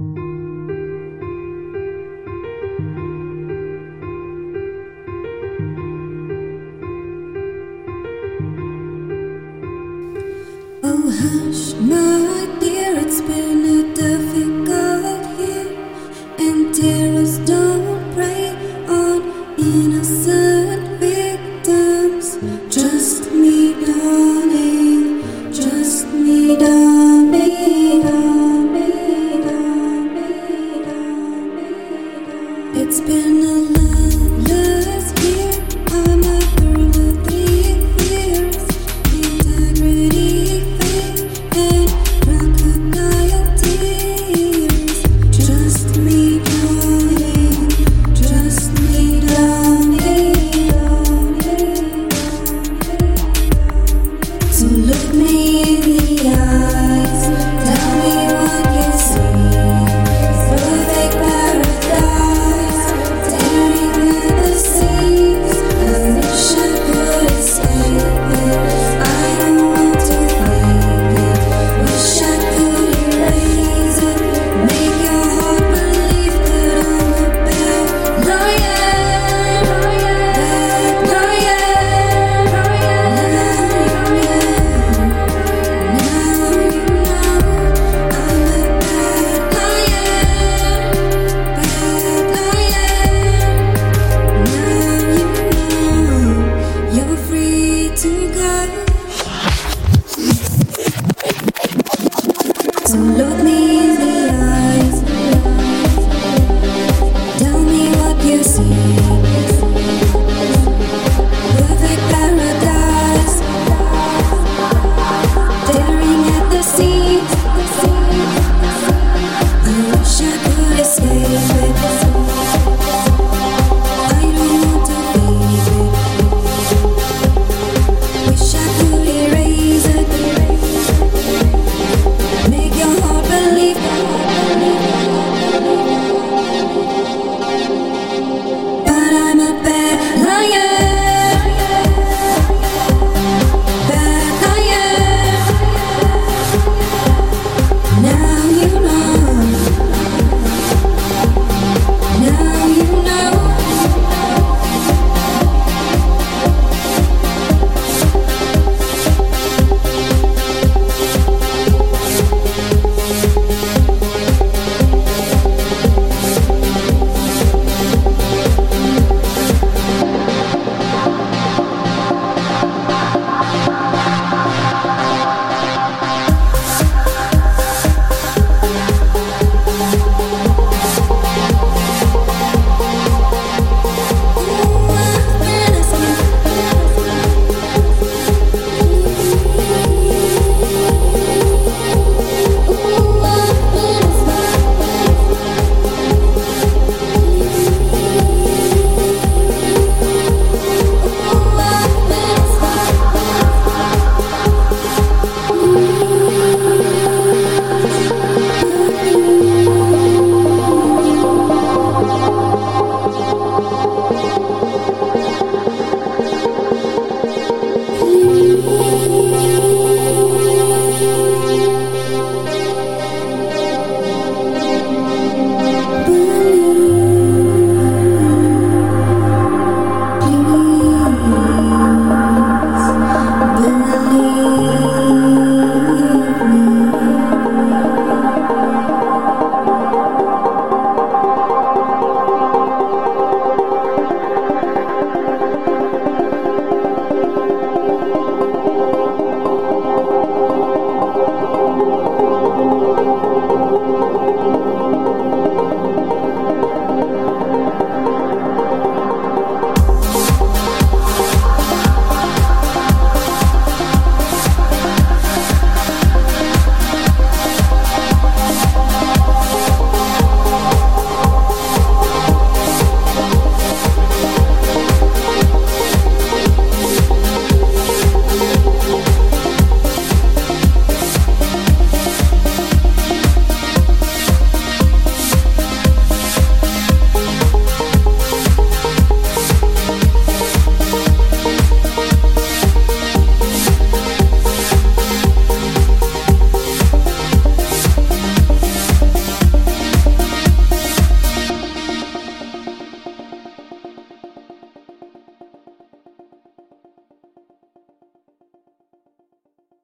Oh, hush, my dear, it's been a difficult year, and dearest, don't prey on innocent.